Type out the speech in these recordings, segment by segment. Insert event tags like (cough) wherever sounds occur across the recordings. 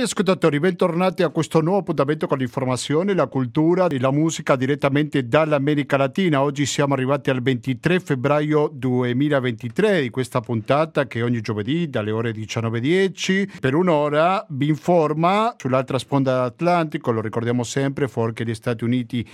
Cari ascoltatori, bentornati a questo nuovo appuntamento con l'informazione, la cultura e la musica direttamente dall'America Latina. Oggi siamo arrivati al 23 febbraio 2023 di questa puntata che ogni giovedì dalle ore 19.10 per un'ora vi informa sull'altra sponda dell'Atlantico, lo ricordiamo sempre, fuori gli Stati Uniti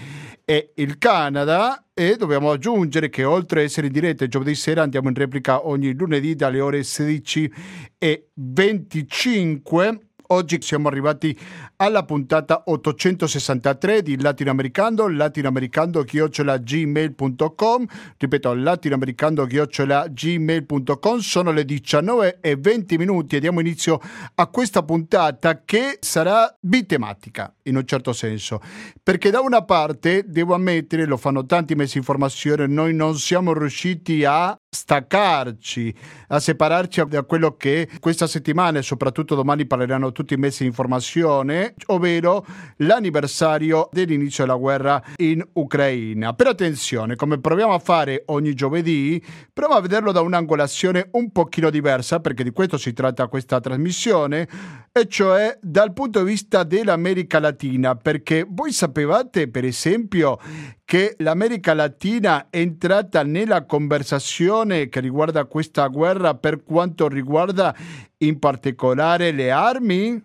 e il Canada. E dobbiamo aggiungere che oltre a essere in diretta il giovedì sera andiamo in replica ogni lunedì dalle ore 16 e 25 Oggi siamo arrivati alla puntata 863 di Latinoamericano, latinoamericando-gmail.com, ripeto, latinoamericando-gmail.com, sono le 19 e 20 minuti e diamo inizio a questa puntata che sarà bitematica in un certo senso, perché da una parte devo ammettere, lo fanno tanti messi in formazione, noi non siamo riusciti a staccarci, a separarci da quello che questa settimana e soprattutto domani parleranno tutti i messi in informazione, ovvero l'anniversario dell'inizio della guerra in Ucraina. Per attenzione, come proviamo a fare ogni giovedì, proviamo a vederlo da un'angolazione un pochino diversa, perché di questo si tratta questa trasmissione, e cioè dal punto di vista dell'America Latina, perché voi sapevate per esempio che l'America Latina è entrata nella conversazione che riguarda questa guerra per quanto riguarda in particolare le armi?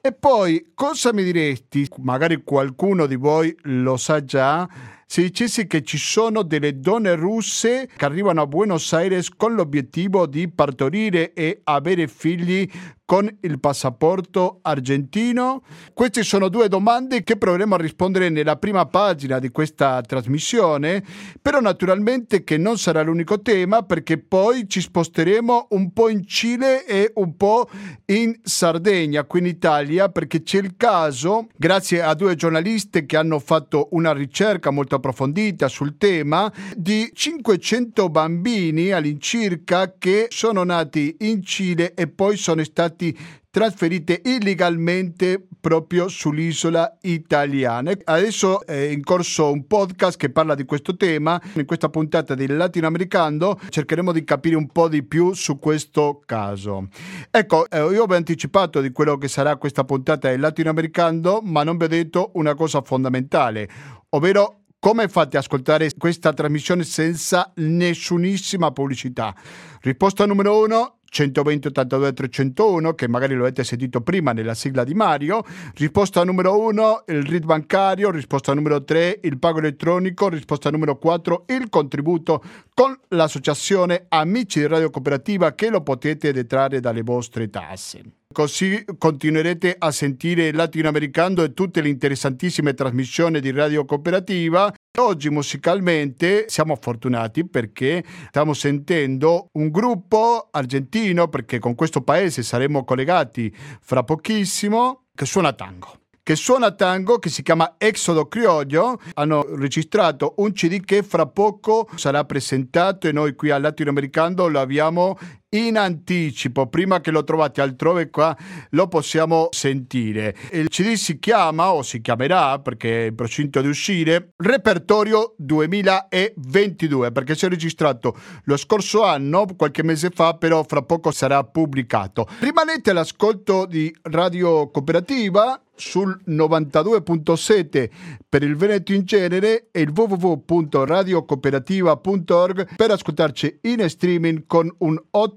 E poi cosa mi diresti? Magari qualcuno di voi lo sa già se dicessi che ci sono delle donne russe che arrivano a Buenos Aires con l'obiettivo di partorire e avere figli con il passaporto argentino? Queste sono due domande che proveremo a rispondere nella prima pagina di questa trasmissione, però naturalmente che non sarà l'unico tema perché poi ci sposteremo un po' in Cile e un po' in Sardegna, qui in Italia, perché c'è il caso, grazie a due giornaliste che hanno fatto una ricerca molto approfondita sul tema, di 500 bambini all'incirca che sono nati in Cile e poi sono stati trasferite illegalmente proprio sull'isola italiana. Adesso è in corso un podcast che parla di questo tema. In questa puntata di Latinoamericano cercheremo di capire un po' di più su questo caso. Ecco, eh, io vi ho anticipato di quello che sarà questa puntata di Latinoamericano, ma non vi ho detto una cosa fondamentale, ovvero come fate ad ascoltare questa trasmissione senza nessunissima pubblicità? Risposta numero uno, 120 82 301 che magari lo avete sentito prima nella sigla di Mario. Risposta numero 1 il RID bancario. Risposta numero 3 il pago elettronico. Risposta numero 4 il contributo con l'associazione Amici di Radio Cooperativa che lo potete detrarre dalle vostre tasse. Così continuerete a sentire Latinoamericano e tutte le interessantissime trasmissioni di Radio Cooperativa. Oggi musicalmente siamo fortunati perché stiamo sentendo un gruppo argentino, perché con questo paese saremo collegati fra pochissimo, che suona tango che suona tango che si chiama Exodo Criollo. Hanno registrato un CD che fra poco sarà presentato e noi qui al Latinoamericano lo abbiamo in anticipo, prima che lo trovate altrove qua lo possiamo sentire. Il CD si chiama o si chiamerà perché è in procinto di uscire Repertorio 2022 perché si è registrato lo scorso anno, qualche mese fa, però fra poco sarà pubblicato. Rimanete all'ascolto di Radio Cooperativa sul 92.7 per il Veneto in genere e il www.radiocooperativa.org per ascoltarci in streaming con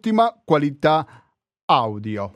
un'ottima qualità audio.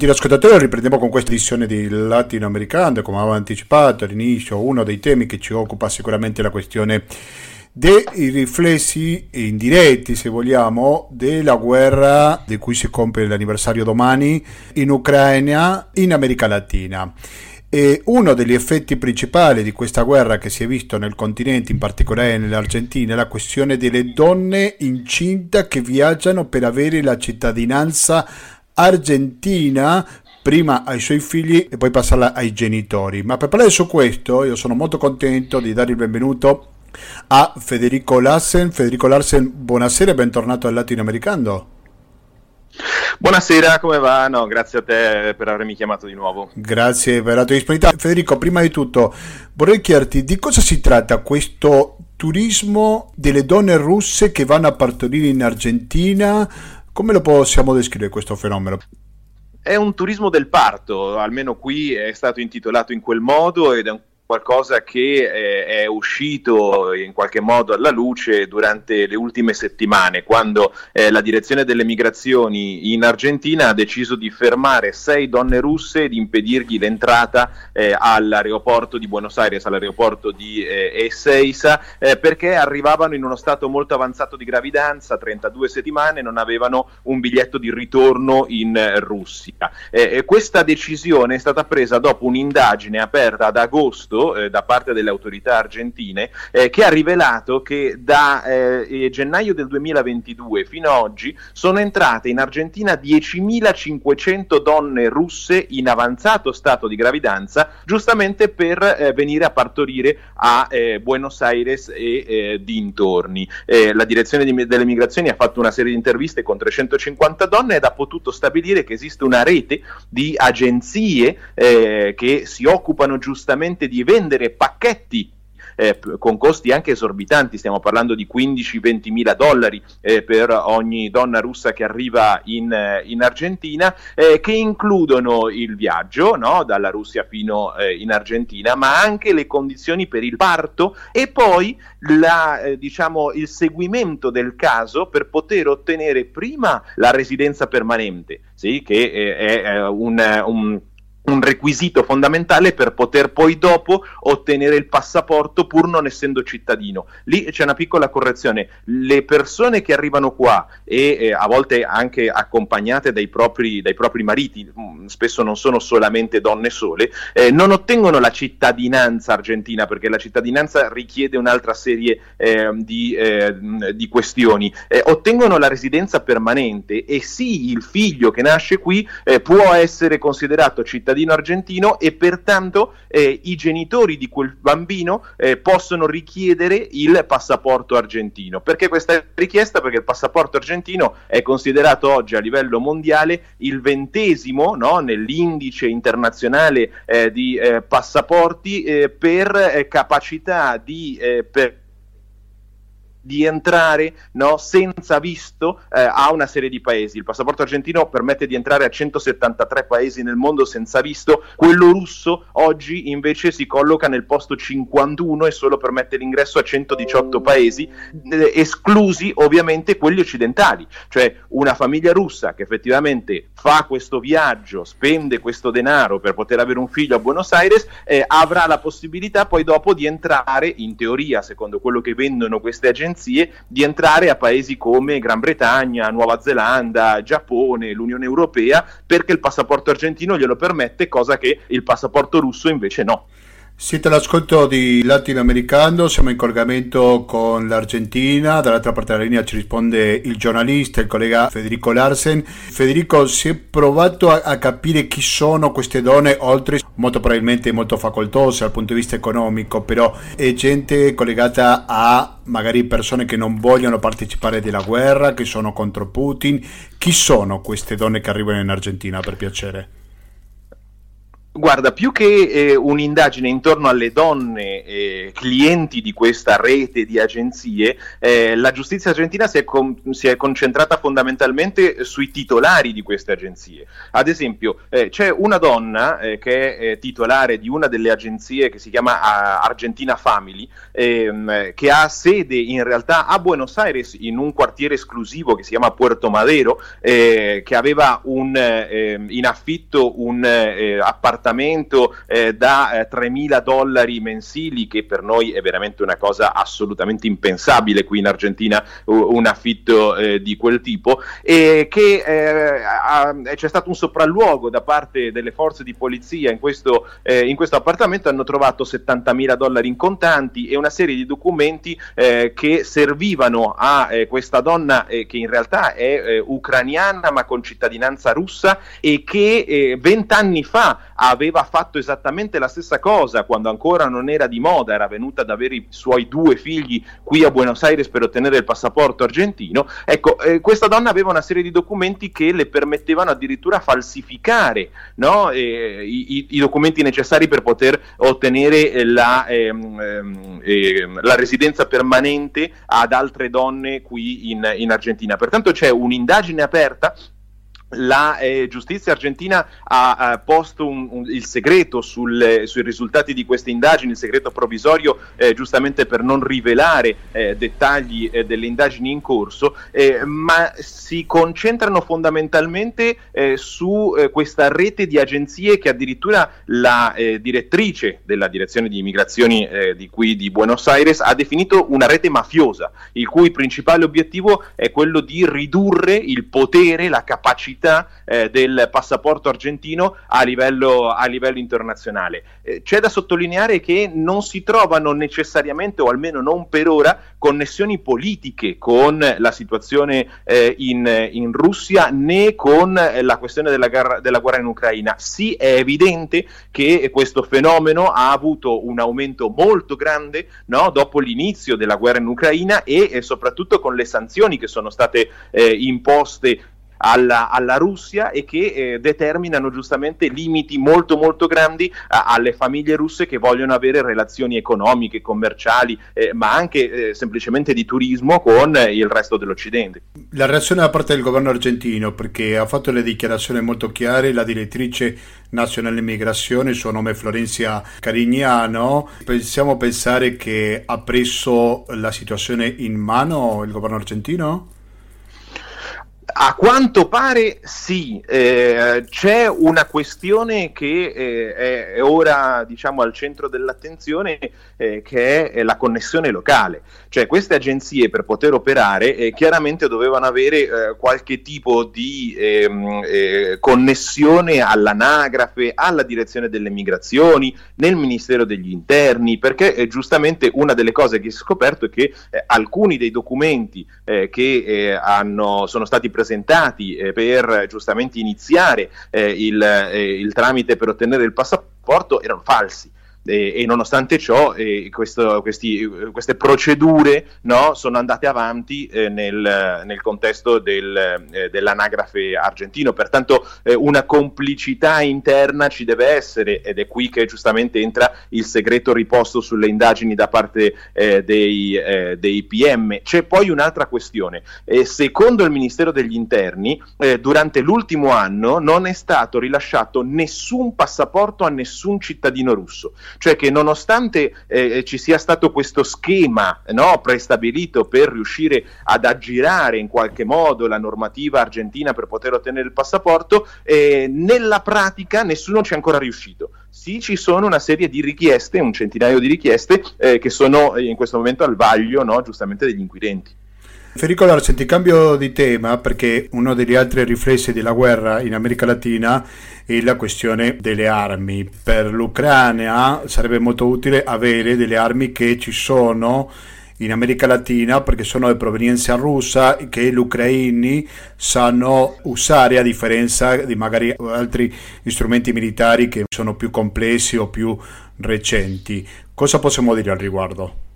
Gentili ascoltatori, riprendiamo con questa edizione di Latinoamericano, come avevo anticipato all'inizio, uno dei temi che ci occupa sicuramente la questione dei riflessi indiretti, se vogliamo, della guerra di cui si compie l'anniversario domani in Ucraina, in America Latina. E uno degli effetti principali di questa guerra che si è visto nel continente, in particolare nell'Argentina, è la questione delle donne incinta che viaggiano per avere la cittadinanza argentina prima ai suoi figli e poi passarla ai genitori. Ma per parlare su questo io sono molto contento di dare il benvenuto a Federico Larsen. Federico Larsen, buonasera e bentornato al Latinoamericano. Buonasera, come va? No, grazie a te per avermi chiamato di nuovo. Grazie per la tua disponibilità. Federico, prima di tutto vorrei chiederti di cosa si tratta questo turismo delle donne russe che vanno a partorire in Argentina. Come lo possiamo descrivere questo fenomeno? È un turismo del parto, almeno qui è stato intitolato in quel modo ed è un qualcosa che eh, è uscito in qualche modo alla luce durante le ultime settimane, quando eh, la direzione delle migrazioni in Argentina ha deciso di fermare sei donne russe e di impedirgli l'entrata eh, all'aeroporto di Buenos Aires, all'aeroporto di eh, Ezeiza, eh, perché arrivavano in uno stato molto avanzato di gravidanza, 32 settimane, non avevano un biglietto di ritorno in Russia. Eh, questa decisione è stata presa dopo un'indagine aperta ad agosto eh, da parte delle autorità argentine eh, che ha rivelato che da eh, gennaio del 2022 fino ad oggi sono entrate in Argentina 10.500 donne russe in avanzato stato di gravidanza giustamente per eh, venire a partorire a eh, Buenos Aires e eh, dintorni. la direzione di, delle migrazioni ha fatto una serie di interviste con 350 donne ed ha potuto stabilire che esiste una rete di agenzie che si occupano giustamente di vendere pacchetti eh, con costi anche esorbitanti, stiamo parlando di 15-20 mila dollari eh, per ogni donna russa che arriva in, eh, in Argentina, eh, che includono il viaggio no? dalla Russia fino eh, in Argentina, ma anche le condizioni per il parto e poi la, eh, diciamo, il seguimento del caso per poter ottenere prima la residenza permanente, sì? che è un, un un requisito fondamentale per poter poi dopo ottenere il passaporto pur non essendo cittadino. Lì c'è una piccola correzione, le persone che arrivano qua e eh, a volte anche accompagnate dai propri, dai propri mariti, mm, spesso non sono solamente donne sole, eh, non ottengono la cittadinanza argentina perché la cittadinanza richiede un'altra serie eh, di, eh, di, questioni, eh, ottengono la residenza permanente e sì, il figlio che nasce qui eh, può essere considerato cittadino cittadino argentino e pertanto eh, i genitori di quel bambino eh, possono richiedere il passaporto argentino. Perché questa richiesta? Perché il passaporto argentino è considerato oggi a livello mondiale il ventesimo no, nell'indice internazionale eh, di eh, passaporti eh, per eh, capacità di per di entrare no, senza visto eh, a una serie di paesi. Il passaporto argentino permette di entrare a 173 paesi nel mondo senza visto, quello russo oggi invece si colloca nel posto 51 e solo permette l'ingresso a 118 paesi, eh, esclusi ovviamente quelli occidentali, cioè una famiglia russa che effettivamente fa questo viaggio, spende questo denaro per poter avere un figlio a Buenos Aires, eh, avrà la possibilità poi dopo di entrare, in teoria, secondo quello che vendono queste agenzie, agenzie di entrare a paesi come Gran Bretagna, Nuova Zelanda, Giappone, l'Unione Europea, perché il passaporto argentino glielo permette, cosa che il passaporto russo invece no. Siete all'ascolto di Latinoamericano, siamo in collegamento con l'Argentina, dall'altra parte della linea ci risponde il giornalista, il collega Federico Larsen. Federico, si è provato a, a capire chi sono queste donne, oltre molto probabilmente molto facoltose dal punto di vista economico, però è gente collegata a magari persone che non vogliono partecipare della guerra, che sono contro Putin. Chi sono queste donne che arrivano in Argentina per piacere? Guarda, più che eh, un'indagine intorno alle donne eh, clienti di questa rete di agenzie, eh, la giustizia argentina si è, com- si è, concentrata fondamentalmente sui titolari di queste agenzie. Ad esempio, eh, c'è una donna eh, che è titolare di una delle agenzie che si chiama Argentina Family, ehm, che ha sede in realtà a Buenos Aires in un quartiere esclusivo che si chiama Puerto Madero, eh, che aveva un, ehm, in affitto un appartamento appartamento eh, da eh, 3.000 dollari mensili, che per noi è veramente una cosa assolutamente impensabile qui in Argentina, un affitto eh, di quel tipo, e che eh, ha, c'è stato un sopralluogo da parte delle forze di polizia in questo, eh, in questo appartamento, hanno trovato 70.000 dollari in contanti e una serie di documenti eh, che servivano a questa donna che in realtà è ucraniana ma con cittadinanza russa e che vent'anni fa aveva fatto esattamente la stessa cosa quando ancora non era di moda, era venuta ad avere i suoi due figli qui a Buenos Aires per ottenere il passaporto argentino. Ecco, eh, questa donna aveva una serie di documenti che le permettevano addirittura falsificare no? eh, i, i, documenti necessari per poter ottenere la, ehm, ehm, la, residenza permanente ad altre donne qui in, in Argentina. Pertanto c'è un'indagine aperta la eh, giustizia argentina ha, ha posto un, un, il segreto sul, sui risultati di queste indagini, il segreto provvisorio eh, giustamente per non rivelare eh, dettagli eh, delle indagini in corso, eh, ma si concentrano fondamentalmente eh, su questa rete di agenzie che addirittura la direttrice della direzione di immigrazioni di qui di Buenos Aires ha definito una rete mafiosa, il cui principale obiettivo è quello di ridurre il potere, la capacità validità eh, del passaporto argentino a livello, a livello internazionale. Eh, c'è da sottolineare che non si trovano necessariamente, o almeno non per ora, connessioni politiche con la situazione eh, in, in, Russia né con eh, la questione della, gar- della guerra in Ucraina. Sì, è evidente che questo fenomeno ha avuto un aumento molto grande no, dopo l'inizio della guerra in Ucraina e, e soprattutto con le sanzioni che sono state eh, imposte alla, alla Russia e che eh, determinano giustamente limiti molto molto grandi a, alle famiglie russe che vogliono avere relazioni economiche, commerciali, eh, ma anche eh, semplicemente di turismo con il resto dell'Occidente. La reazione da parte del governo argentino, perché ha fatto le dichiarazioni molto chiare, la direttrice nazionale immigrazione, suo nome è Florencia Carignano, possiamo pensare che ha preso la situazione in mano il governo argentino? A quanto pare sì, eh, c'è una questione che eh, è ora diciamo, al centro dell'attenzione eh, che è la connessione locale, cioè queste agenzie per poter operare eh, chiaramente dovevano avere eh, qualche tipo di ehm, eh, connessione all'anagrafe, alla direzione delle migrazioni, nel Ministero degli Interni, perché giustamente una delle cose che si è scoperto è che alcuni dei documenti che hanno, sono stati presentati presentati eh, per giustamente iniziare eh, il, eh, il tramite per ottenere il passaporto erano falsi e, e nonostante ciò questo, questi, queste procedure no, sono andate avanti eh, nel, nel, contesto del, eh, dell'anagrafe argentino, pertanto eh, una complicità interna ci deve essere ed è qui che giustamente entra il segreto riposto sulle indagini da parte dei, dei, PM. C'è poi un'altra questione, secondo il Ministero degli Interni durante l'ultimo anno non è stato rilasciato nessun passaporto a nessun cittadino russo cioè che nonostante eh, ci sia stato questo schema no, prestabilito per riuscire ad aggirare in qualche modo la normativa argentina per poter ottenere il passaporto, eh, nella pratica nessuno ci è ancora riuscito. Sì, ci sono una serie di richieste, un centinaio di richieste, eh, che sono in questo momento al vaglio no, giustamente degli inquirenti. Federico Larsen, cambio di tema perché uno degli altri riflessi della guerra in America Latina è la questione delle armi. Per l'Ucraina sarebbe molto utile avere delle armi che ci sono in America Latina perché sono di provenienza russa che gli ucraini sanno usare a differenza di magari altri strumenti militari che sono più complessi o più recenti. Cosa possiamo dire al riguardo?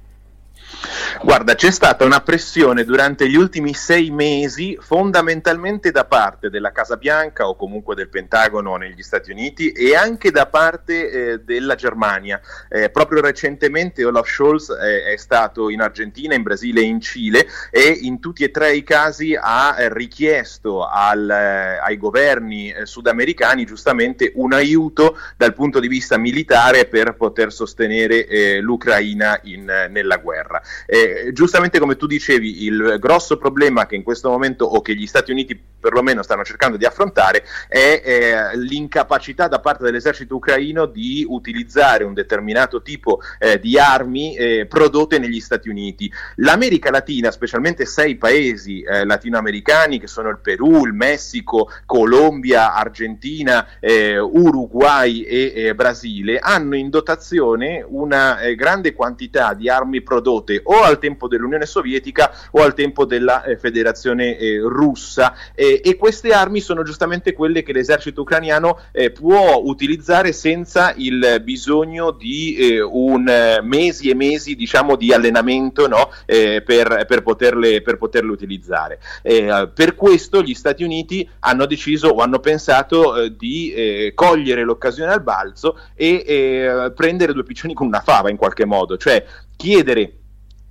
Guarda, c'è stata una pressione durante gli ultimi sei mesi fondamentalmente da parte della Casa Bianca o comunque del Pentagono negli Stati Uniti e anche da parte eh, della Germania. Eh, proprio recentemente Olaf Scholz eh, è stato in Argentina, in Brasile e in Cile e in tutti e tre i casi ha richiesto al, eh, ai governi eh, sudamericani giustamente un aiuto dal punto di vista militare per poter sostenere eh, l'Ucraina in, nella guerra. Eh, giustamente come tu dicevi, il grosso problema che in questo momento o che gli Stati Uniti perlomeno stanno cercando di affrontare è eh, l'incapacità da parte dell'esercito ucraino di utilizzare un determinato tipo eh, di armi eh, prodotte negli Stati Uniti. L'America Latina, specialmente sei paesi eh, latinoamericani che sono il Perù, il Messico, Colombia, Argentina, eh, Uruguay e Brasile, hanno in dotazione una grande quantità di armi prodotte o al tempo dell'Unione Sovietica o al tempo della eh, Federazione eh, Russa e, queste armi sono giustamente quelle che l'esercito ucraniano eh, può utilizzare senza il bisogno di eh, un eh, mesi e mesi diciamo di allenamento no? Per, per, poterle, per, poterle, utilizzare. per questo gli Stati Uniti hanno deciso o hanno pensato di cogliere l'occasione al balzo e prendere due piccioni con una fava in qualche modo, cioè chiedere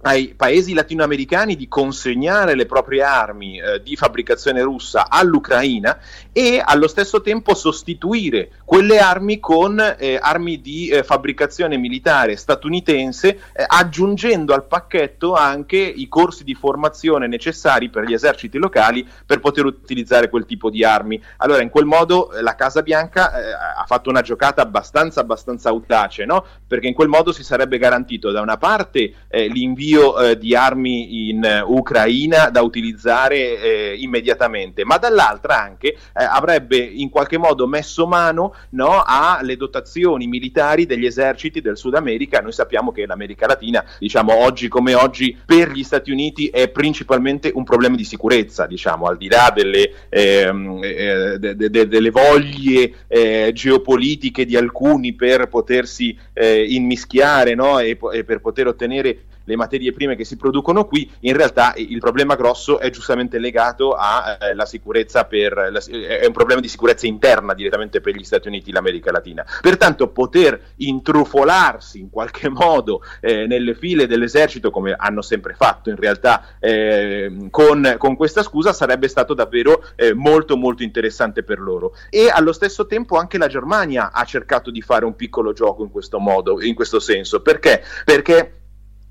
ai paesi latinoamericani di consegnare le proprie armi eh, di fabbricazione russa all'Ucraina e allo stesso tempo sostituire quelle armi con eh, armi di eh, fabbricazione militare statunitense eh, aggiungendo al pacchetto anche i corsi di formazione necessari per gli eserciti locali per poter utilizzare quel tipo di armi. Allora in quel modo eh, la Casa Bianca eh, ha fatto una giocata abbastanza abbastanza audace, no? perché in quel modo si sarebbe garantito da una parte l'invio invio eh, di armi in uh, Ucraina da utilizzare eh, immediatamente, ma dall'altra anche eh, avrebbe in qualche modo messo mano no, alle dotazioni militari degli eserciti del Sud America. Noi sappiamo che l'America Latina, diciamo oggi come oggi, per gli Stati Uniti è principalmente un problema di sicurezza, diciamo, al di là delle, ehm, eh, de, de, de, delle voglie eh, geopolitiche di alcuni per potersi immischiare no, e, e per poter ottenere le materie prime che si producono qui, in realtà il problema grosso è giustamente legato alla eh, sicurezza per la, è un problema di sicurezza interna direttamente per gli Stati Uniti e l'America Latina. Pertanto poter intrufolarsi in qualche (laughs) modo eh, nelle file dell'esercito, come hanno sempre fatto in realtà eh, con, con, questa scusa, sarebbe stato davvero eh, molto molto interessante per loro. E allo stesso tempo anche la Germania ha cercato di fare un piccolo gioco in questo modo, in questo senso. Perché? Perché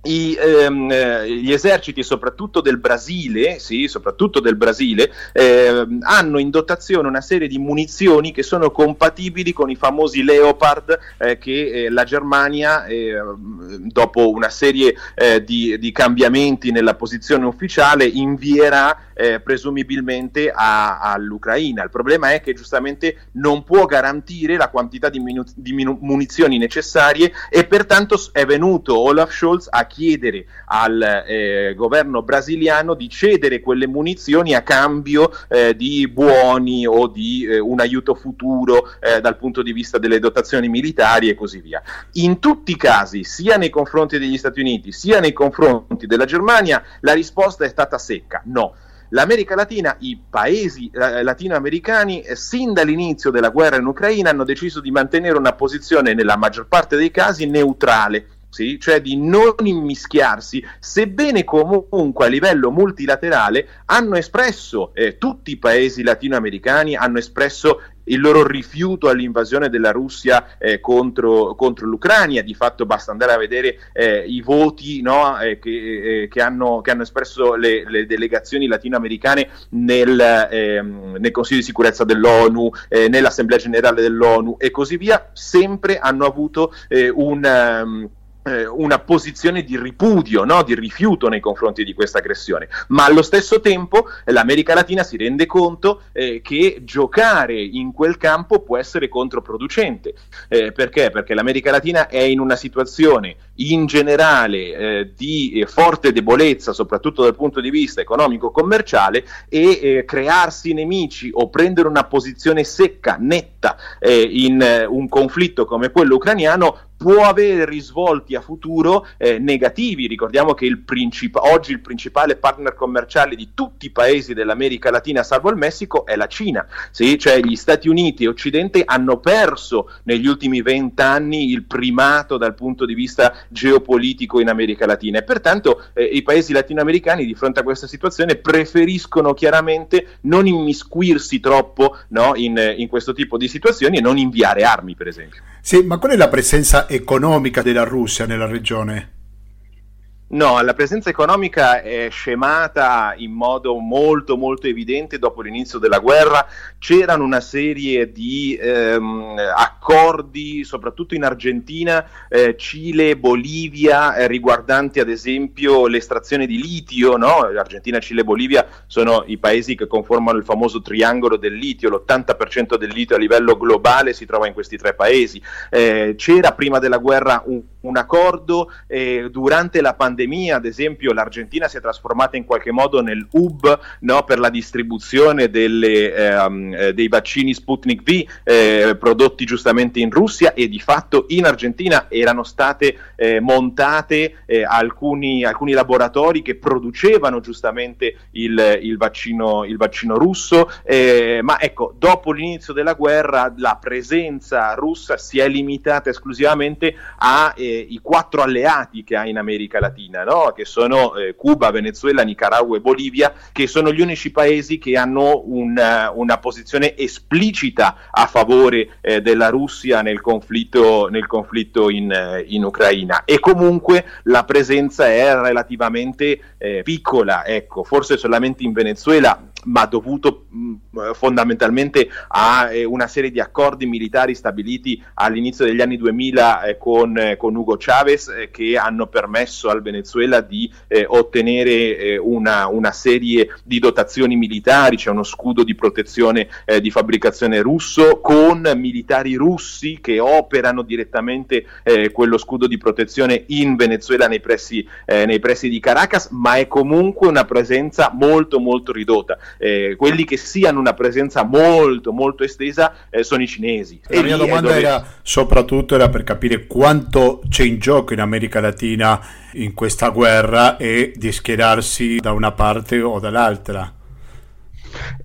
i, ehm, eh, gli eserciti, soprattutto del Brasile, sì, soprattutto del Brasile eh, hanno in dotazione una serie di munizioni che sono compatibili con i famosi Leopard eh, che eh, la Germania, eh, dopo una serie eh, di, di, cambiamenti nella posizione ufficiale, invierà presumibilmente a, all'Ucraina. Il problema è che giustamente non può garantire la quantità di, minu- di minu- munizioni necessarie e pertanto è venuto Olaf Scholz a chiedere al eh, governo brasiliano di cedere quelle munizioni a cambio eh, di buoni o di eh, un aiuto futuro eh, dal punto di vista delle dotazioni militari e così via. In tutti i casi, sia nei confronti degli Stati Uniti sia nei confronti della Germania, la risposta è stata secca, no. l'America Latina, i paesi eh, latinoamericani, eh, sin dall'inizio della guerra in Ucraina hanno deciso di mantenere una posizione nella maggior parte dei casi neutrale sì? cioè di non immischiarsi, sebbene comunque a livello multilaterale hanno espresso, eh, tutti i paesi latinoamericani hanno espresso il loro rifiuto all'invasione della Russia eh, contro, contro, l'Ucraina. Di fatto basta andare a vedere eh, i voti no, eh, che, eh, che, hanno, che, hanno, espresso le, le delegazioni latinoamericane nel, ehm, nel, Consiglio di sicurezza dell'ONU, eh, nell'Assemblea generale dell'ONU e così via. Sempre hanno avuto eh, un. Um, una posizione di ripudio, no? di rifiuto nei confronti di questa aggressione, ma allo stesso tempo eh, l'America Latina si rende conto eh, che giocare in quel campo può essere controproducente. Eh, perché? Perché l'America Latina è in una situazione in generale eh, di eh, forte debolezza, soprattutto dal punto di vista economico-commerciale, e crearsi nemici o prendere una posizione secca, netta in un conflitto come quello ucraniano può avere risvolti a futuro eh, negativi. Ricordiamo che il princip- oggi il principale partner commerciale di tutti i paesi dell'America Latina, salvo il Messico, è la Cina. Sì? Cioè gli Stati Uniti e Occidente hanno perso negli ultimi vent'anni il primato dal punto di vista geopolitico in America Latina e pertanto eh, i paesi latinoamericani di fronte a questa situazione preferiscono chiaramente non immiscuirsi troppo no, in, in questo tipo di situazioni e non inviare armi, per esempio. Sì, ma qual è la presenza economica della Russia nella regione? No, la presenza economica è scemata in modo molto molto evidente dopo l'inizio della guerra. C'erano una serie di ehm, accordi, soprattutto in Argentina, eh, Cile, Bolivia, eh, riguardanti ad esempio l'estrazione di litio. No? Argentina, Cile e Bolivia sono i paesi che conformano il famoso triangolo del litio. L'80% del litio a livello globale si trova in questi tre paesi. Eh, c'era prima della guerra un, un accordo eh, durante la pandemia pandemia, ad esempio, l'Argentina si è trasformata in qualche modo nel hub no, per la distribuzione delle, ehm, eh, dei vaccini Sputnik V eh, prodotti giustamente in Russia e di fatto in Argentina erano state eh, montate eh, alcuni, alcuni, laboratori che producevano giustamente il, il, vaccino, il vaccino, russo, eh, ma ecco, dopo l'inizio della guerra la presenza russa si è limitata esclusivamente ai eh, quattro alleati che ha in America Latina. Latina, no? che sono eh, Cuba, Venezuela, Nicaragua e Bolivia, che sono gli unici paesi che hanno una, una posizione esplicita a favore eh, della Russia nel conflitto, nel conflitto in, eh, in, Ucraina. E comunque la presenza è relativamente eh, piccola, ecco, forse solamente in Venezuela ma dovuto mh, fondamentalmente a eh, una serie di accordi militari stabiliti all'inizio degli anni 2000 eh, con, eh, con, Hugo Chavez eh, che hanno permesso al Venezuela di eh, ottenere eh, una, una, serie di dotazioni militari, c'è uno scudo di protezione di fabbricazione russo con militari russi che operano direttamente quello scudo di protezione in Venezuela nei pressi, nei pressi di Caracas, ma è comunque una presenza molto molto ridotta eh, quelli che si hanno una presenza molto molto estesa eh, sono i cinesi. La e mia domanda dove... era soprattutto era per capire quanto c'è in gioco in America Latina in questa guerra e di schierarsi da una parte o dall'altra.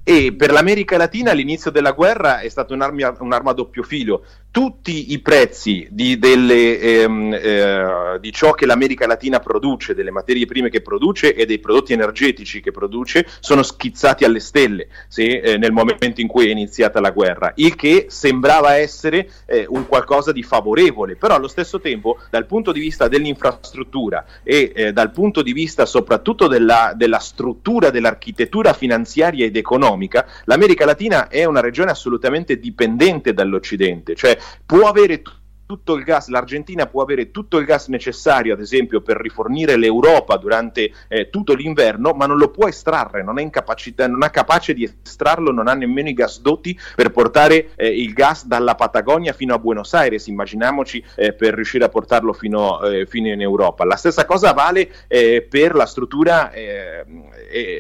E per l'America Latina l'inizio della guerra è stata un'arma, un'arma a doppio filo. Tutti i prezzi di, delle, ehm, eh, di, ciò che l'America Latina produce, delle materie prime che produce e dei prodotti energetici che produce, sono schizzati alle stelle se, eh, nel momento in cui è iniziata la guerra, il che sembrava essere eh, un qualcosa di favorevole, però allo stesso tempo dal punto di vista dell'infrastruttura e eh, dal punto di vista soprattutto della, della struttura, dell'architettura finanziaria ed economica, l'America Latina è una regione assolutamente dipendente dall'Occidente, cioè può avere tutto il gas, l'Argentina può avere tutto il gas necessario, ad esempio, per rifornire l'Europa durante eh, tutto l'inverno, ma non lo può estrarre, non è, incapacità, non è capace di estrarlo, non ha nemmeno i gasdotti per portare eh, il gas dalla Patagonia fino a Buenos Aires, immaginiamoci eh, per riuscire a portarlo fino, eh, fino, in Europa. La stessa cosa vale eh, per la struttura eh,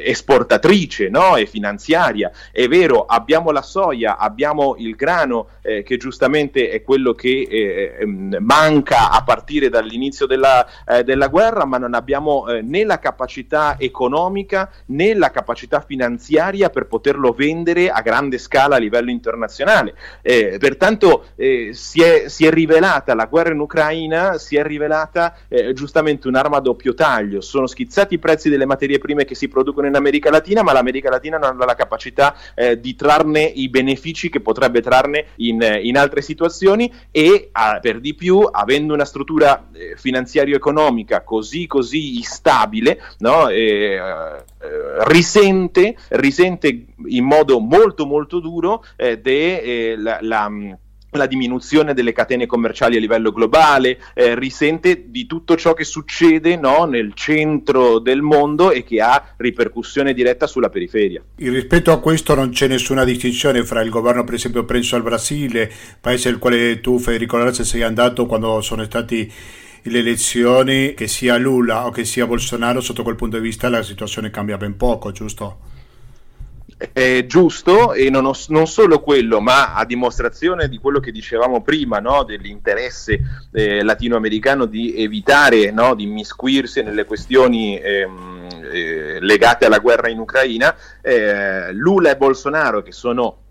esportatrice no? e finanziaria. È vero, abbiamo la soia, abbiamo il grano, che giustamente è quello che Ehm, manca a partire dall'inizio della, eh, della guerra, ma non abbiamo eh, né la capacità economica né la capacità finanziaria per poterlo vendere a grande scala a livello internazionale. Eh, pertanto eh, si è, si, è, rivelata la guerra in Ucraina, si è rivelata eh, giustamente un'arma a doppio taglio. Sono schizzati i prezzi delle materie prime che si producono in America Latina, ma l'America Latina non ha la capacità eh, di trarne i benefici che potrebbe trarne in, in altre situazioni e ha per di più, avendo una struttura eh, finanziario-economica così così instabile, no? eh, eh, risente, risente in modo molto molto duro eh, della eh, la diminuzione delle catene commerciali a livello globale, eh, risente di tutto ciò che succede no, nel centro del mondo e che ha ripercussione diretta sulla periferia. In rispetto a questo non c'è nessuna distinzione fra il governo, per esempio, penso al Brasile, paese al quale tu Federico Larse sei andato quando sono stati le elezioni, che sia Lula o che sia Bolsonaro, sotto quel punto di vista la situazione cambia ben poco, giusto? È giusto e non, ho, non, solo quello, ma a dimostrazione di quello che dicevamo prima, no, dell'interesse eh, latinoamericano di evitare no, di immiscuirsi nelle questioni ehm, eh, legate alla guerra in Ucraina, eh, Lula e Bolsonaro, che sono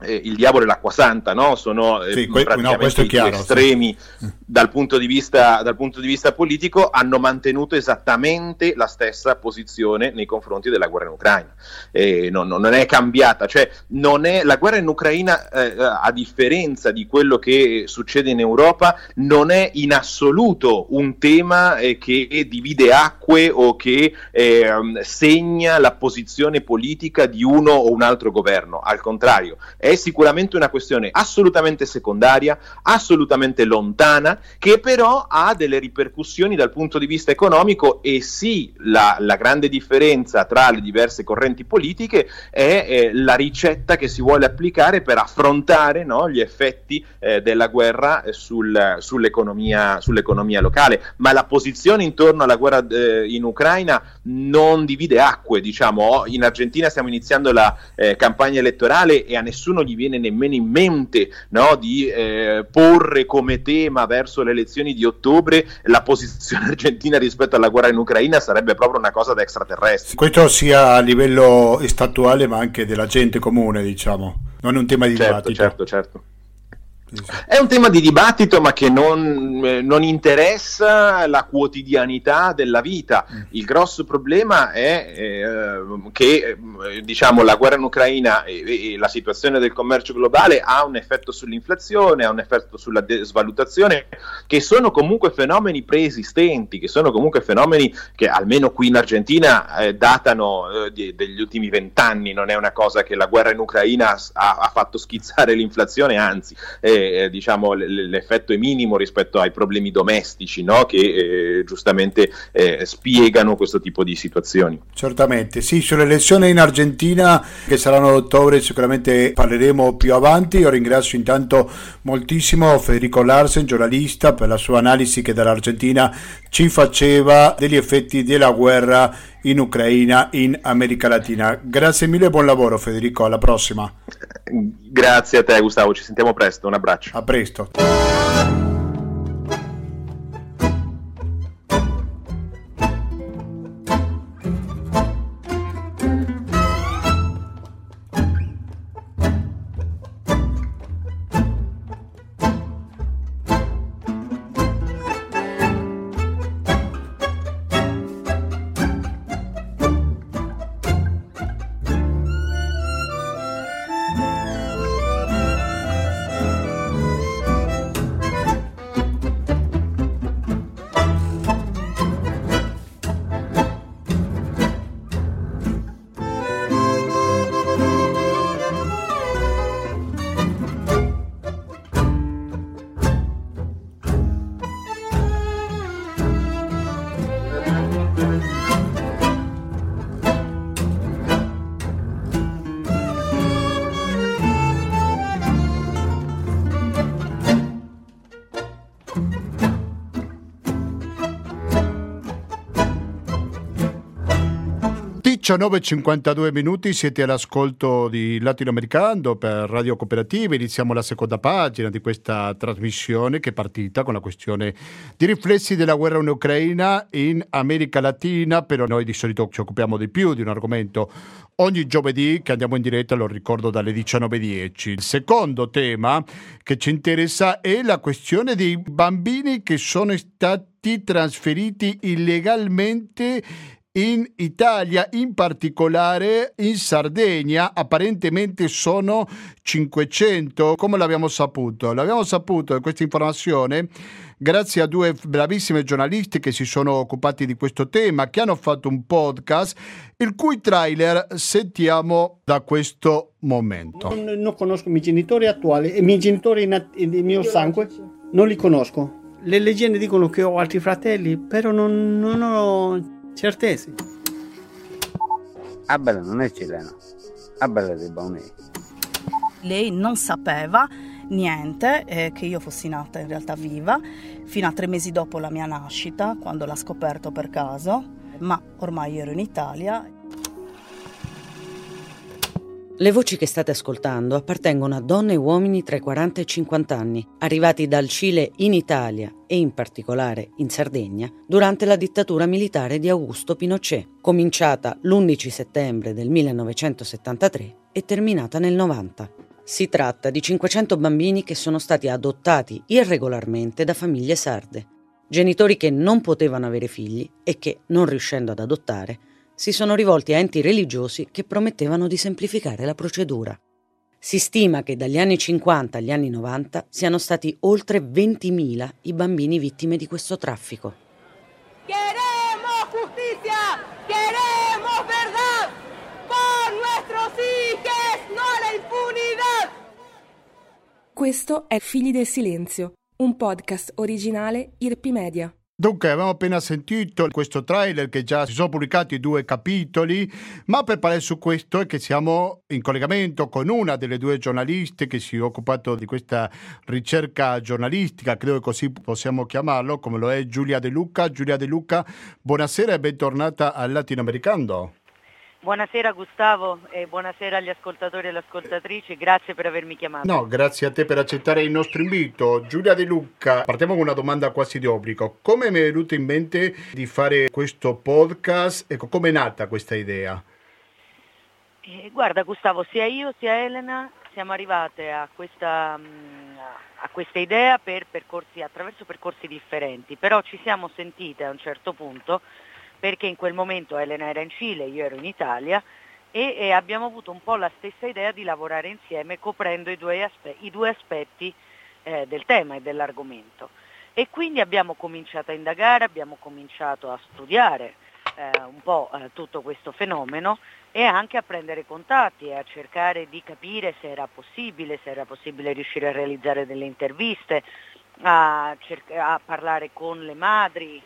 eh, il diavolo e l'acqua santa, no? sono eh, sì, que- praticamente no, chiaro, estremi sì. dal, punto vista, dal, punto di vista, politico, hanno mantenuto esattamente la stessa posizione nei confronti della guerra in Ucraina. Eh, non, non, è cambiata, cioè non è, la guerra in Ucraina, eh, a differenza di quello che succede in Europa, non è in assoluto un tema eh, che divide acque o che ehm, segna la posizione politica di uno o un altro governo, al contrario è sicuramente una questione assolutamente secondaria, assolutamente lontana, che però ha delle ripercussioni dal punto di vista economico e sì, la, la grande differenza tra le diverse correnti politiche è eh, la ricetta che si vuole applicare per affrontare no, gli effetti eh, della guerra eh, sul, sull'economia, sull'economia, locale, ma la posizione intorno alla guerra eh, in Ucraina non divide acque, diciamo, in Argentina stiamo iniziando la eh, campagna elettorale e a nessuno nessuno gli viene nemmeno in mente no, di eh, porre come tema verso le elezioni di ottobre la posizione (laughs) argentina rispetto alla guerra in Ucraina sarebbe proprio una cosa da extraterrestre. Questo sia a livello statuale ma anche della gente comune, diciamo, non è un tema di certo, dibattito. Certo, certo. È un tema di dibattito ma che non, eh, non, interessa la quotidianità della vita. Mm. Il grosso problema è eh, che eh, diciamo, la guerra in Ucraina e, e, la situazione del commercio globale ha un effetto sull'inflazione, ha un effetto sulla svalutazione, che sono comunque fenomeni preesistenti, che sono comunque fenomeni che almeno qui in Argentina eh, datano eh, di, degli ultimi vent'anni, non è una cosa che la guerra in Ucraina ha, ha fatto schizzare l'inflazione, anzi eh, eh, diciamo, l- l'effetto è minimo rispetto ai problemi domestici no? che eh, giustamente eh, spiegano questo tipo di situazioni. Certamente, sì, sulle elezioni in Argentina che saranno ad ottobre sicuramente parleremo più avanti. Io ringrazio intanto moltissimo Federico Larsen, giornalista, per la sua analisi che dall'Argentina ci faceva degli effetti della guerra in Ucraina, in America Latina. Grazie mille e buon lavoro Federico, alla prossima. Grazie a te Gustavo, ci sentiamo presto, un abbraccio. A presto. Diciannove 52 minuti, siete all'ascolto di Latinoamericano per Radio Cooperativa. Iniziamo la seconda pagina di questa trasmissione che è partita con la questione di riflessi della guerra in Ucraina in America Latina, però noi di solito ci occupiamo di più di un argomento ogni giovedì che andiamo in diretta, lo ricordo, dalle 19.10. Il secondo tema che ci interessa è la questione dei bambini che sono stati trasferiti illegalmente in Italia, in particolare in Sardegna, apparentemente sono 500. Come l'abbiamo saputo? L'abbiamo saputo questa informazione grazie a due bravissime giornalisti che si sono occupati di questo tema, che hanno fatto un podcast, il cui trailer sentiamo da questo momento. Non, non conosco i miei genitori attuali e i miei genitori di mio sangue, non li conosco. Le leggende dicono che ho altri fratelli, però non, non ho certezze. Abela non è cileno, Abela è di Baunei. Lei non sapeva niente eh, che io fossi nata in realtà viva fino a tre mesi dopo la mia nascita, quando l'ha scoperto per caso, ma ormai ero in Italia Le voci che state ascoltando appartengono a donne e uomini tra i 40 e i 50 anni, arrivati dal Cile in Italia e in particolare in Sardegna durante la dittatura militare di Augusto Pinochet, cominciata l'11 settembre del 1973 e terminata nel 90. Si tratta di 500 bambini che sono stati adottati irregolarmente da famiglie sarde, genitori che non potevano avere figli e che, non riuscendo ad adottare, si sono rivolti a enti religiosi che promettevano di semplificare la procedura. Si stima che dagli anni 50 agli anni 90 siano stati oltre 20.000 i bambini vittime di questo traffico. Queremos justicia, queremos verdad por nuestros hijos, no la impunidad. Questo è Figli del Silenzio, un podcast originale Irpi Media. Dunque, abbiamo appena sentito questo trailer che già si sono pubblicati due capitoli, ma per parlare su questo è che siamo in collegamento con una delle due giornaliste che si è occupato di questa ricerca giornalistica, credo che così possiamo chiamarlo, come lo è Giulia De Luca. Giulia De Luca, buonasera e bentornata al Latinoamericano. Buonasera Gustavo e buonasera agli ascoltatori e alle ascoltatrici, grazie per avermi chiamato. No, grazie a te per accettare il nostro invito. Giulia De Luca, partiamo con una domanda quasi di obbligo. Come mi è venuto in mente di fare questo podcast e come è nata questa idea? Eh, guarda Gustavo, sia io sia Elena siamo arrivate a questa, mm, a questa idea per percorsi, attraverso percorsi differenti, però ci siamo sentite a un certo punto perché in quel momento Elena era in Cile, io ero in Italia e, e abbiamo avuto un po' la stessa idea di lavorare insieme coprendo i due, aspe- i due aspetti eh, del tema e dell'argomento. E quindi abbiamo cominciato a indagare, abbiamo cominciato a studiare eh, un po' eh, tutto questo fenomeno e anche a prendere contatti e a cercare di capire se era possibile, se era possibile riuscire a realizzare delle interviste, a, a parlare con le madri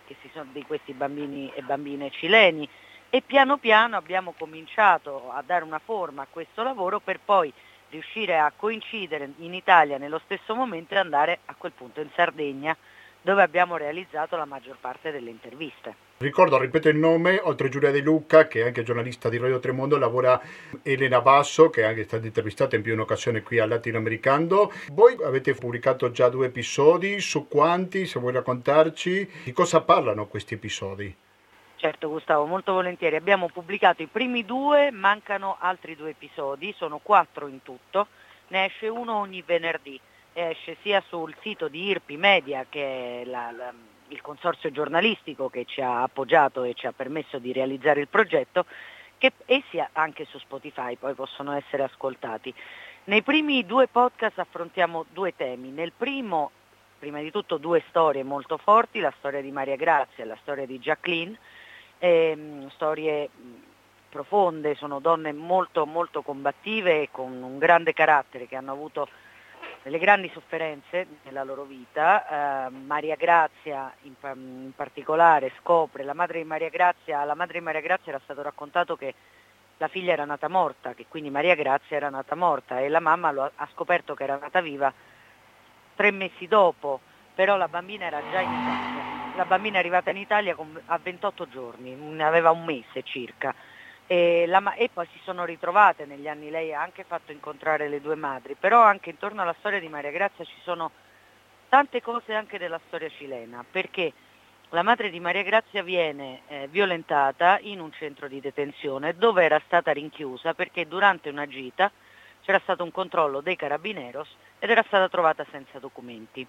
di questi bambini e bambine cileni e piano piano abbiamo cominciato a dare una forma a questo lavoro per poi riuscire a coincidere in Italia nello stesso momento e andare a quel punto in Sardegna dove abbiamo realizzato la maggior parte delle interviste. Ricordo, ripeto il nome, oltre a Giulia De Luca, che è anche giornalista di Radio Tremondo, lavora Elena Basso, che è anche stata intervistata in più un'occasione qui al Latinoamericano. Voi avete pubblicato già due episodi, su quanti, se vuoi raccontarci, di cosa parlano questi episodi? Certo Gustavo, molto volentieri. Abbiamo pubblicato i primi due, mancano altri due episodi, sono quattro in tutto, ne esce uno ogni venerdì esce sia sul sito di IRPI Media, che è la, la, il consorzio giornalistico che ci ha appoggiato e ci ha permesso di realizzare il progetto, che, sia anche su Spotify, poi possono essere ascoltati. Nei primi due podcast affrontiamo due temi. Nel primo, prima di tutto, due storie molto forti, la storia di Maria Grazia e la storia di Jacqueline, ehm, storie profonde, sono donne molto molto combattive e con un grande carattere che hanno avuto delle grandi sofferenze nella loro vita. Eh, Maria Grazia in, in, particolare scopre, la madre di Maria Grazia, alla madre di Maria Grazia era stato raccontato che la figlia era nata morta, che quindi Maria Grazia era nata morta e la mamma lo ha, ha scoperto che era nata viva tre mesi dopo, però la bambina era già in Italia. La bambina è arrivata in Italia con, a 28 giorni, aveva un mese circa e, la, e, poi si sono ritrovate negli anni, lei ha anche fatto incontrare le due madri, però anche intorno alla storia di Maria Grazia ci sono tante cose anche della storia cilena, perché la madre di Maria Grazia viene eh, violentata in un centro di detenzione dove era stata rinchiusa perché durante una gita c'era stato un controllo dei carabineros ed era stata trovata senza documenti.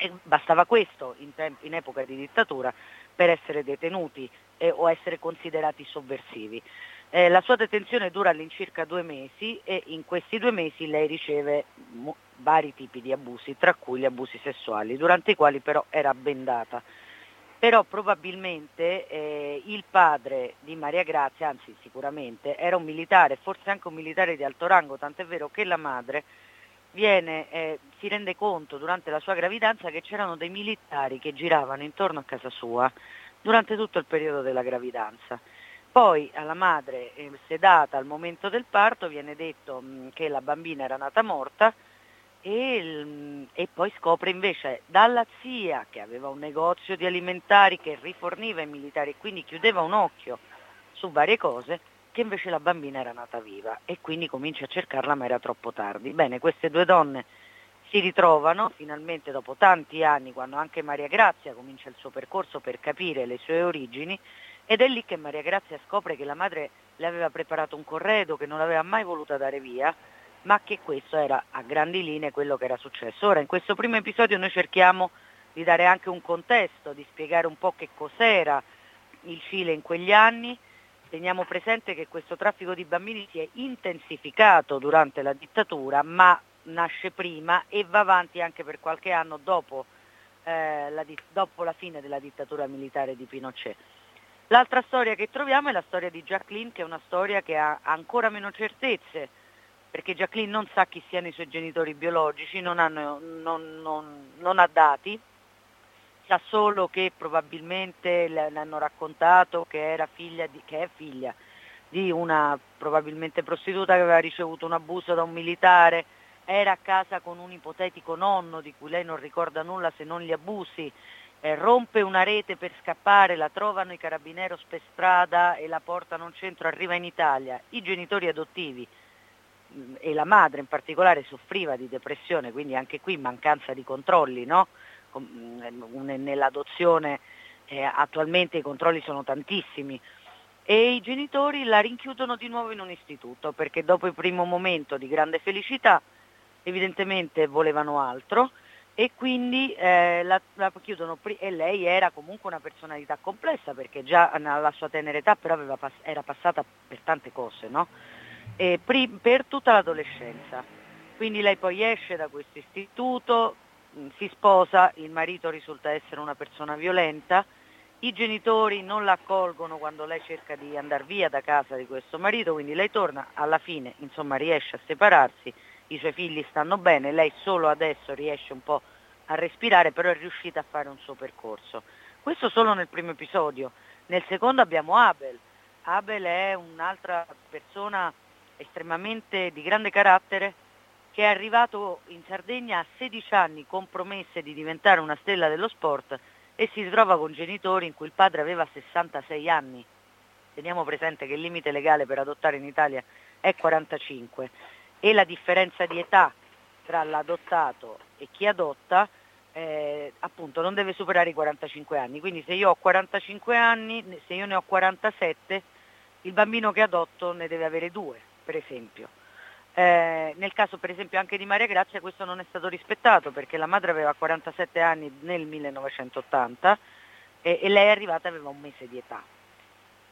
E bastava questo in, temp- in epoca di dittatura per essere detenuti eh, o essere considerati sovversivi. Eh, la sua detenzione dura all'incirca due mesi e in questi due mesi lei riceve mo- vari tipi di abusi, tra cui gli abusi sessuali, durante i quali però era bendata. Però probabilmente eh, il padre di Maria Grazia, anzi sicuramente, era un militare, forse anche un militare di alto rango, tant'è vero che la madre viene, eh, si rende conto durante la sua gravidanza che c'erano dei militari che giravano intorno a casa sua durante tutto il periodo della gravidanza. Poi alla madre eh, sedata al momento del parto viene detto mh, mm, che la bambina era nata morta e, mh, mm, e, poi scopre invece dalla zia che aveva un negozio di alimentari che riforniva i militari e quindi chiudeva un occhio su varie cose che invece la bambina era nata viva e quindi comincia a cercarla ma era troppo tardi. Bene, queste due donne si ritrovano finalmente dopo tanti anni, quando anche Maria Grazia comincia il suo percorso per capire le sue origini, ed è lì che Maria Grazia scopre che la madre le aveva preparato un corredo che non l'aveva mai voluta dare via, ma che questo era a grandi linee quello che era successo. Ora in questo primo episodio noi cerchiamo di dare anche un contesto, di spiegare un po' che cos'era il Cile in quegli anni. Teniamo presente che questo traffico di bambini si è intensificato durante la dittatura, ma nasce prima e va avanti anche per qualche anno dopo, eh, la, dopo la fine della dittatura militare di Pinochet. L'altra storia che troviamo è la storia di Jacqueline, che è una storia che ha ancora meno certezze, perché Jacqueline non sa chi siano i suoi genitori biologici, non, hanno, non, non, non ha dati, sa solo che probabilmente le hanno raccontato che, era figlia di, che è figlia di una probabilmente prostituta che aveva ricevuto un abuso da un militare, era a casa con un ipotetico nonno di cui lei non ricorda nulla se non gli abusi, eh, rompe una rete per scappare, la trovano i carabineros per strada e la portano un centro, arriva in Italia. I genitori adottivi mm, e la madre in particolare soffriva di depressione, quindi anche qui mancanza di controlli, no? Mm, nell'adozione eh, attualmente i controlli sono tantissimi e i genitori la rinchiudono di nuovo in un istituto perché dopo il primo momento di grande felicità evidentemente volevano altro e quindi eh, la, la, chiudono e lei era comunque una personalità complessa perché già alla sua tenera età però pass- era passata per tante cose, no? pri- per tutta l'adolescenza. Quindi lei poi esce da questo istituto, si sposa, il marito risulta essere una persona violenta, i genitori non la accolgono quando lei cerca di andare via da casa di questo marito, quindi lei torna, alla fine insomma riesce a separarsi i suoi figli stanno bene, lei solo adesso riesce un po' a respirare, però è riuscita a fare un suo percorso. Questo solo nel primo episodio. Nel secondo abbiamo Abel. Abel è un'altra persona estremamente di grande carattere che è arrivato in Sardegna a 16 anni con promesse di diventare una stella dello sport e si trova con genitori in cui il padre aveva 66 anni. Teniamo presente che il limite legale per adottare in Italia è 45 e la differenza di età tra l'adottato e chi adotta eh, appunto non deve superare i 45 anni, quindi se io ho 45 anni, se io ne ho 47, il bambino che adotto ne deve avere due, per esempio. Eh, nel caso per esempio anche di Maria Grazia questo non è stato rispettato perché la madre aveva 47 anni nel 1980 e, e lei è arrivata e aveva un mese di età.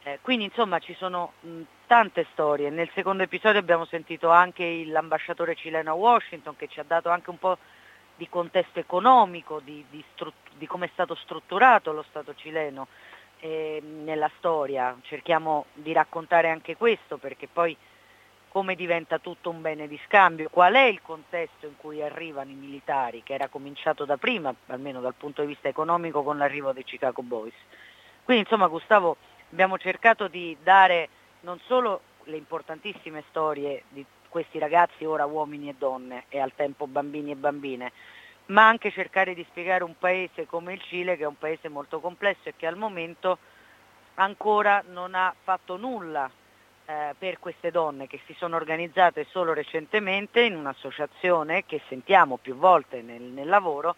Eh, quindi insomma ci sono mh, tante storie. Nel secondo episodio abbiamo sentito anche l'ambasciatore cileno a Washington che ci ha dato anche un po' di contesto economico, di, di, di come è stato strutturato lo Stato cileno eh, nella storia. Cerchiamo di raccontare anche questo perché poi come diventa tutto un bene di scambio, qual è il contesto in cui arrivano i militari, che era cominciato da prima, almeno dal punto di vista economico, con l'arrivo dei Chicago Boys. Quindi insomma Gustavo abbiamo cercato di dare non solo le importantissime storie di questi ragazzi, ora uomini e donne e al tempo bambini e bambine, ma anche cercare di spiegare un paese come il Cile, che è un paese molto complesso e che al momento ancora non ha fatto nulla eh, per queste donne che si sono organizzate solo recentemente in un'associazione che sentiamo più volte nel, nel lavoro,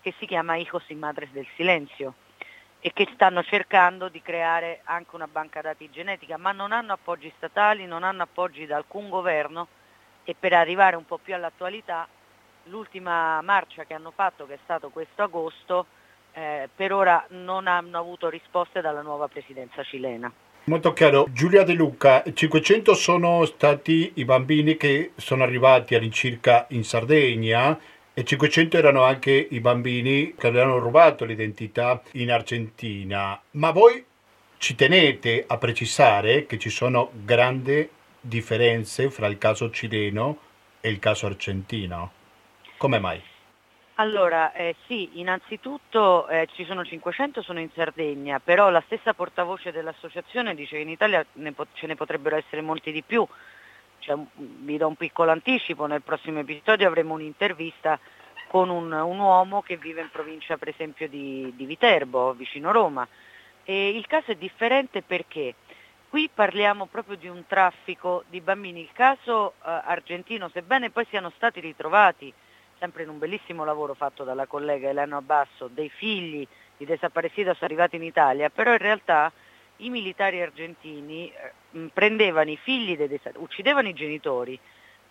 che si chiama Hijos y Madres del Silenzio e che stanno cercando di creare anche una banca dati genetica, ma non hanno appoggi statali, non hanno appoggi da alcun governo e per arrivare un po' più all'attualità l'ultima marcia che hanno fatto, che è stato questo agosto, eh, per ora non hanno avuto risposte dalla nuova presidenza cilena. Molto chiaro. Giulia De Luca, 500 sono stati i bambini che sono arrivati all'incirca in Sardegna e 500 erano anche i bambini che avevano rubato l'identità in Argentina. Ma voi ci tenete a precisare che ci sono grandi differenze fra il caso cileno e il caso argentino. Come mai? Allora, eh, sì, innanzitutto eh, ci sono 500, sono in Sardegna, però la stessa portavoce dell'associazione dice che in Italia ne po- ce ne potrebbero essere molti di più cioè, vi do un piccolo anticipo, nel prossimo episodio avremo un'intervista con un, un uomo che vive in provincia per esempio di, di Viterbo, vicino Roma. E il caso è differente perché? Qui parliamo proprio di un traffico di bambini. Il caso eh, argentino, sebbene poi siano stati ritrovati, sempre in un bellissimo lavoro fatto dalla collega Elena Basso, dei figli di desaparecidos arrivati in Italia, però in realtà i militari argentini eh, prendevano i figli, dei desa- uccidevano i genitori,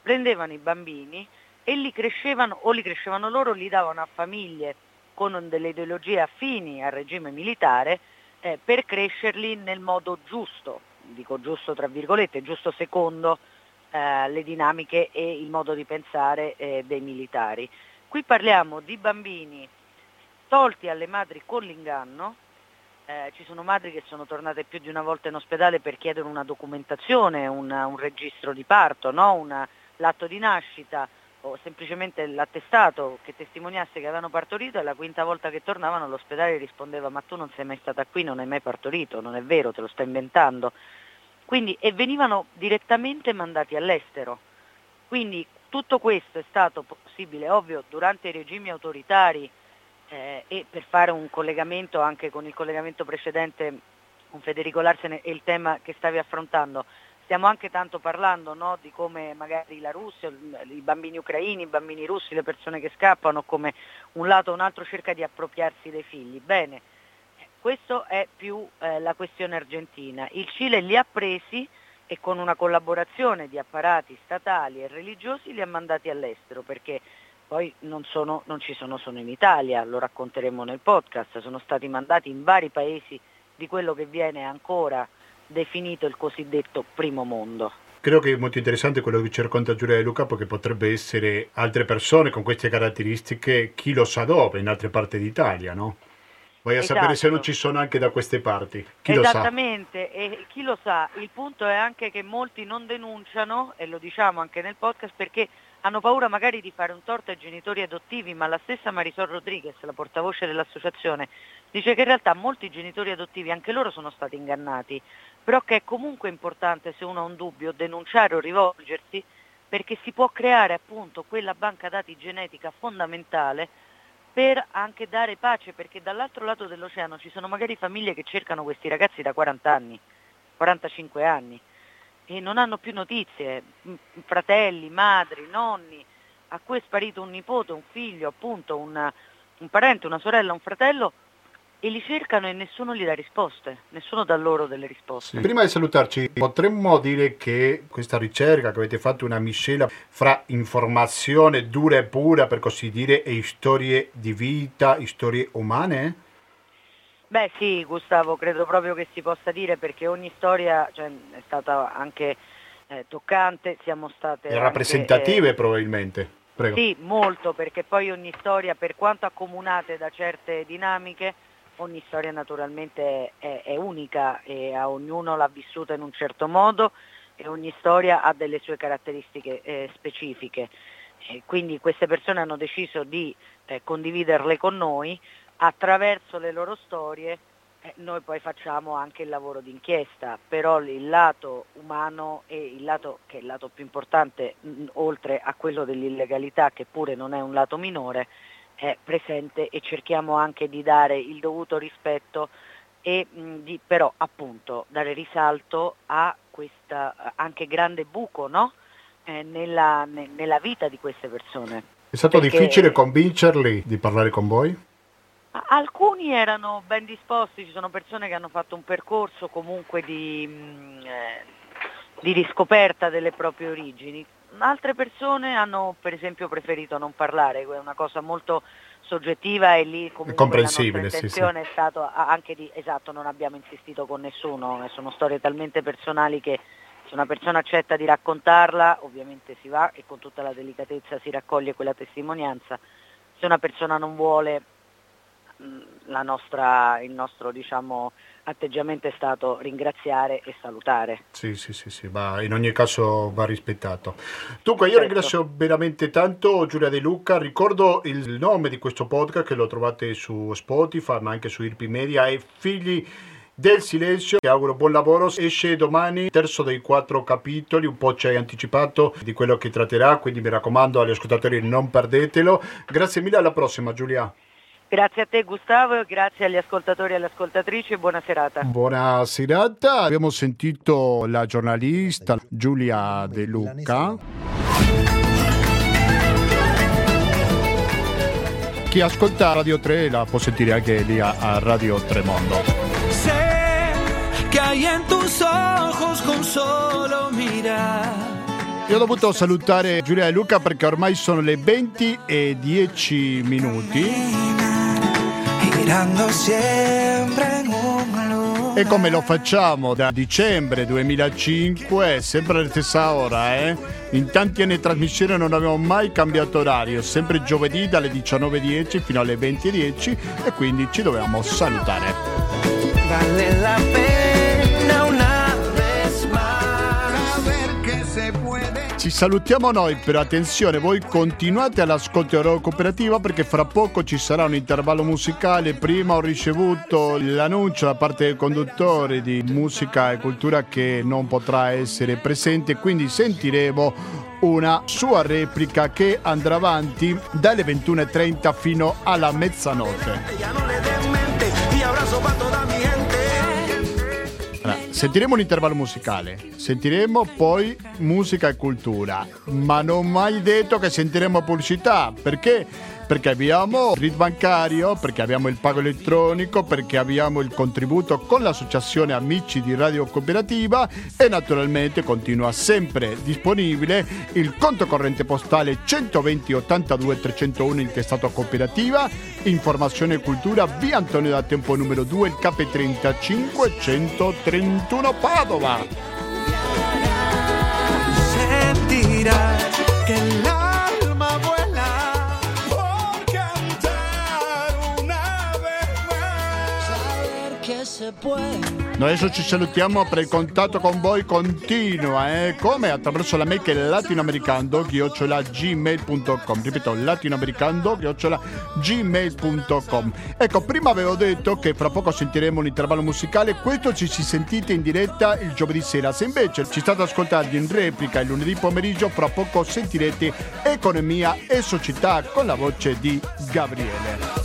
prendevano i bambini e li crescevano o li crescevano loro, li davano a famiglie con delle ideologie affini al regime militare eh, per crescerli nel modo giusto, dico giusto tra virgolette, giusto secondo eh, le dinamiche e il modo di pensare eh, dei militari. Qui parliamo di bambini tolti alle madri con l'inganno, eh, ci sono madri che sono tornate più di una volta in ospedale per chiedere una documentazione, una, un registro di parto, no? una, l'atto di nascita o semplicemente l'attestato che testimoniasse che avevano partorito e la quinta volta che tornavano l'ospedale rispondeva ma tu non sei mai stata qui, non hai mai partorito, non è vero, te lo stai inventando. Quindi, e venivano direttamente mandati all'estero. Quindi tutto questo è stato possibile, ovvio, durante i regimi autoritari eh, e per fare un collegamento anche con il collegamento precedente con Federico Larsen e il tema che stavi affrontando, stiamo anche tanto parlando no, di come magari la Russia, i bambini ucraini, i bambini russi, le persone che scappano, come un lato o un altro cerca di appropriarsi dei figli. Bene, questo è più eh, la questione argentina. Il Cile li ha presi e con una collaborazione di apparati statali e religiosi li ha mandati all'estero perché poi non, sono, non ci sono solo in Italia, lo racconteremo nel podcast, sono stati mandati in vari paesi di quello che viene ancora definito il cosiddetto primo mondo. Credo che è molto interessante quello che ci racconta Giulia De Luca perché potrebbe essere altre persone con queste caratteristiche, chi lo sa dove, in altre parti d'Italia, no? Vai a Esatto. sapere se non ci sono anche da queste parti. Chi Esattamente, e chi lo sa, il punto è anche che molti non denunciano, e lo diciamo anche nel podcast, perché hanno paura magari di fare un torto ai genitori adottivi, ma la stessa Marisol Rodriguez, la portavoce dell'associazione, dice che in realtà molti genitori adottivi, anche loro sono stati ingannati, però che è comunque importante se uno ha un dubbio denunciare o rivolgersi, perché si può creare appunto quella banca dati genetica fondamentale per anche dare pace, perché dall'altro lato dell'oceano ci sono magari famiglie che cercano questi ragazzi da 40 anni, 45 anni, e non hanno più notizie, fratelli, madri, nonni, a cui è sparito un nipote, un figlio, appunto, una- un parente, una sorella, un fratello, e li cercano e nessuno gli dà risposte, nessuno dà loro delle risposte. Prima di salutarci, potremmo dire che questa ricerca che avete fatto è una miscela fra informazione dura e pura, per così dire, e storie di vita, storie umane? Beh sì, Gustavo, credo proprio che si possa dire perché ogni storia cioè, è stata anche eh, toccante, siamo state... E anche, rappresentative eh, probabilmente. Prego. Sì, molto, perché poi ogni storia, per quanto accomunate da certe dinamiche, ogni storia naturalmente è, è unica e a ognuno l'ha vissuta in un certo modo e ogni storia ha delle sue caratteristiche eh, specifiche. E quindi queste persone hanno deciso di eh, condividerle con noi, attraverso le loro storie eh, noi poi facciamo anche il lavoro di inchiesta, però il lato umano e il lato che è il lato più importante, mh, oltre a quello dell'illegalità, che pure non è un lato minore, è presente e cerchiamo anche di dare il dovuto rispetto e mh, di però appunto dare risalto a questo anche grande buco no? Eh, nella, ne- nella vita di queste persone. È stato Perché- difficile convincerli di parlare con voi? Alcuni erano ben disposti, ci sono persone che hanno fatto un percorso comunque di, mh, eh, di riscoperta delle proprie origini, altre persone hanno per esempio preferito non parlare, è una cosa molto soggettiva e lì comunque comprensibile, la sì, intenzione è stato a- anche di, esatto, non abbiamo insistito con nessuno, eh, sono storie talmente personali che se una persona accetta di raccontarla ovviamente si va e con tutta la delicatezza si raccoglie quella testimonianza, se una persona non vuole nostra, il nostro diciamo, atteggiamento è stato ringraziare e salutare. Sì, sì, sì, sì, ma in ogni caso va rispettato. Dunque, io Certo. ringrazio veramente tanto Giulia De Luca. Ricordo il nome di questo podcast che lo trovate su Spotify, ma anche su Irpi Media, è Figli del Silenzio. Ti auguro buon lavoro. Esce domani, terzo dei quattro capitoli, un po' ci hai anticipato di quello che tratterà, quindi mi raccomando agli ascoltatori non perdetelo. Grazie mille, alla prossima Giulia. Grazie a te Gustavo, grazie agli ascoltatori e alle ascoltatrici e buona serata. Buona serata, abbiamo sentito la giornalista Giulia De Luca. Chi ascolta Radio 3 la può sentire anche lì a, Radio Tremondo. Sé que hay en tus ojos con solo mirar. Io ho dovuto salutare Giulia De Luca perché ormai sono le 20 e 10 minuti. Girando siempre en un lugar. E come lo facciamo da dicembre 2005, sempre alla stessa ora, eh? In tanti anni di trasmissione non abbiamo mai cambiato orario, sempre giovedì dalle 19.10 fino alle 20.10 e quindi ci dovevamo salutare. Vale Ci salutiamo noi, però attenzione, voi continuate all'ascolto Euro Cooperativa perché fra poco ci sarà un intervallo musicale. Prima ho ricevuto l'annuncio da parte del conduttore di musica e cultura che non potrà essere presente, quindi sentiremo una sua replica che andrà avanti dalle 21.30 fino alla mezzanotte. Sentiremo un intervallo musicale, sentiremo poi musica e cultura, ma non mai detto che sentiremo pubblicità, perché? Perché abbiamo il RID bancario, perché abbiamo il pago elettronico, perché abbiamo il contributo con l'associazione Amici di Radio Cooperativa e naturalmente continua sempre disponibile il conto corrente postale 120 82 301 intestato a cooperativa, informazione e cultura via Antonio da Tempo numero 2, il KP35 131 Padova. Sentirás que Noi adesso ci salutiamo per il contatto con voi continua, eh? come attraverso la mail che è latinoamericando-gmail.com ripeto latinoamericando-gmail.com ecco prima avevo detto che fra poco sentiremo un intervallo musicale questo ci si sentite in diretta il giovedì sera. Se invece ci state ascoltando in replica il lunedì pomeriggio fra poco sentirete economia e società con la voce di Gabriele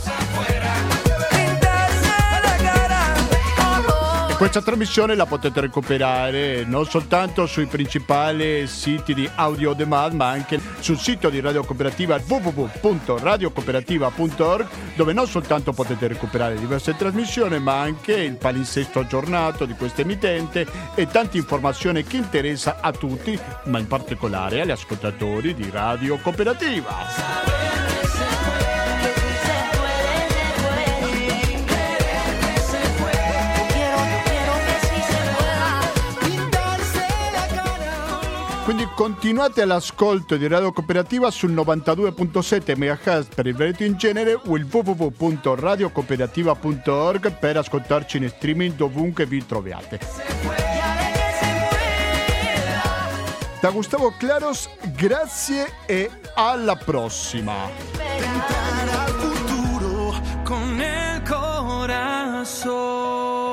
Questa trasmissione la potete recuperare non soltanto sui principali siti di audio demand, ma anche sul sito di Radio Cooperativa www.radiocooperativa.org, dove non soltanto potete recuperare diverse trasmissioni, ma anche il palinsesto aggiornato di questa emittente e tante informazioni che interessa a tutti, ma in particolare agli ascoltatori di Radio Cooperativa. Quindi continuate all'ascolto di Radio Cooperativa sul 92.7 MHz per il Veneto in genere o il www.radiocooperativa.org per ascoltarci in streaming dovunque vi troviate. Da Gustavo Claros, grazie e alla prossima. Tentar al futuro con el corazón.